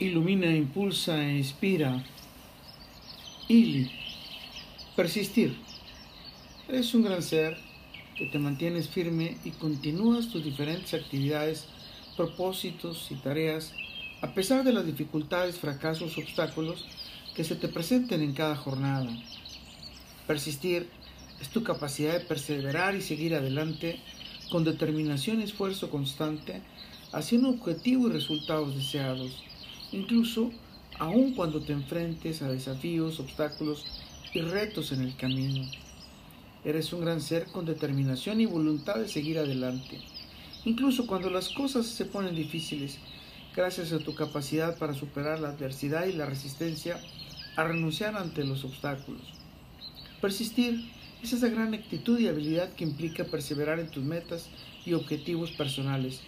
ilumina, impulsa e inspira. Ili, persistir. Eres un gran ser que te mantienes firme y continúas tus diferentes actividades, propósitos y tareas a pesar de las dificultades, fracasos, obstáculos que se te presenten en cada jornada. Persistir es tu capacidad de perseverar y seguir adelante con determinación y esfuerzo constante hacia un objetivo y resultados deseados incluso aun cuando te enfrentes a desafíos, obstáculos y retos en el camino. Eres un gran ser con determinación y voluntad de seguir adelante, incluso cuando las cosas se ponen difíciles, gracias a tu capacidad para superar la adversidad y la resistencia a renunciar ante los obstáculos. Persistir es esa gran actitud y habilidad que implica perseverar en tus metas y objetivos personales,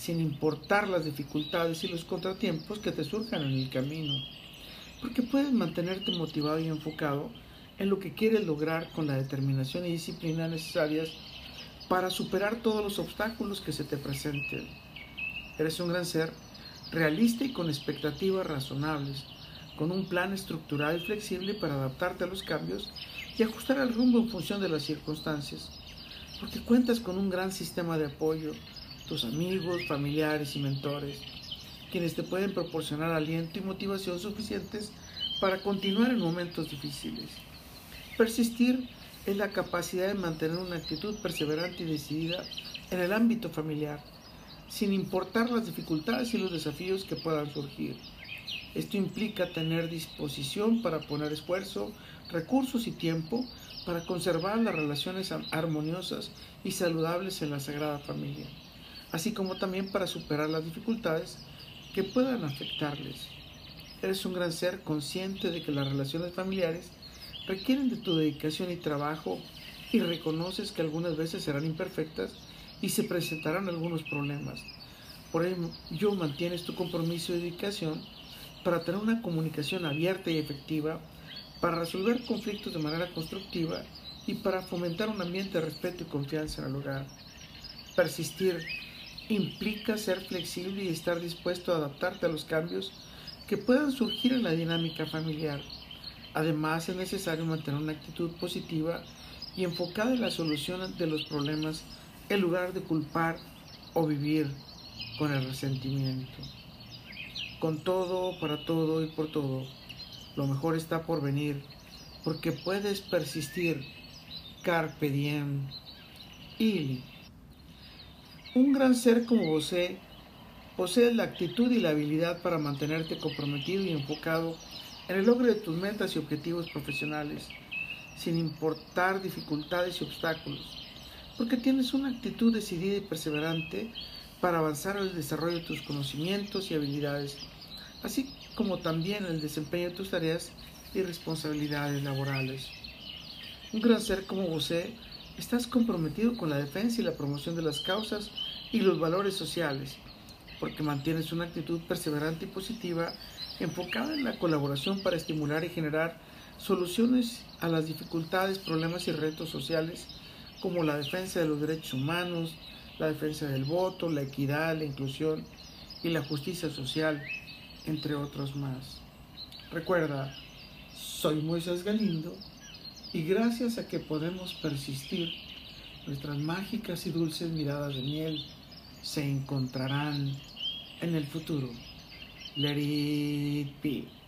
sin importar las dificultades y los contratiempos que te surjan en el camino, porque puedes mantenerte motivado y enfocado en lo que quieres lograr con la determinación y disciplina necesarias para superar todos los obstáculos que se te presenten. Eres un gran ser, realista y con expectativas razonables, con un plan estructurado y flexible para adaptarte a los cambios y ajustar el rumbo en función de las circunstancias, porque cuentas con un gran sistema de apoyo, tus amigos, familiares y mentores, quienes te pueden proporcionar aliento y motivación suficientes para continuar en momentos difíciles. Persistir es la capacidad de mantener una actitud perseverante y decidida en el ámbito familiar, sin importar las dificultades y los desafíos que puedan surgir. Esto implica tener disposición para poner esfuerzo, recursos y tiempo para conservar las relaciones armoniosas y saludables en la Sagrada Familia así como también para superar las dificultades que puedan afectarles. Eres un gran ser consciente de que las relaciones familiares requieren de tu dedicación y trabajo y reconoces que algunas veces serán imperfectas y se presentarán algunos problemas. Por ello, mantienes tu compromiso y dedicación para tener una comunicación abierta y efectiva, para resolver conflictos de manera constructiva y para fomentar un ambiente de respeto y confianza en el hogar. Persistir implica ser flexible y estar dispuesto a adaptarte a los cambios que puedan surgir en la dinámica familiar. Además, es necesario mantener una actitud positiva y enfocada en la solución de los problemas en lugar de culpar o vivir con el resentimiento. Con todo, para todo y por todo, lo mejor está por venir, porque puedes persistir. Carpe diem. y un gran ser como vos posee la actitud y la habilidad para mantenerte comprometido y enfocado en el logro de tus metas y objetivos profesionales, sin importar dificultades y obstáculos, porque tienes una actitud decidida y perseverante para avanzar en el desarrollo de tus conocimientos y habilidades, así como también el desempeño de tus tareas y responsabilidades laborales. Un gran ser como vos Estás comprometido con la defensa y la promoción de las causas y los valores sociales, porque mantienes una actitud perseverante y positiva enfocada en la colaboración para estimular y generar soluciones a las dificultades, problemas y retos sociales, como la defensa de los derechos humanos, la defensa del voto, la equidad, la inclusión y la justicia social, entre otros más. Recuerda, soy Moisés Galindo y gracias a que podemos persistir, nuestras mágicas y dulces miradas de miel se encontrarán en el futuro. Let it.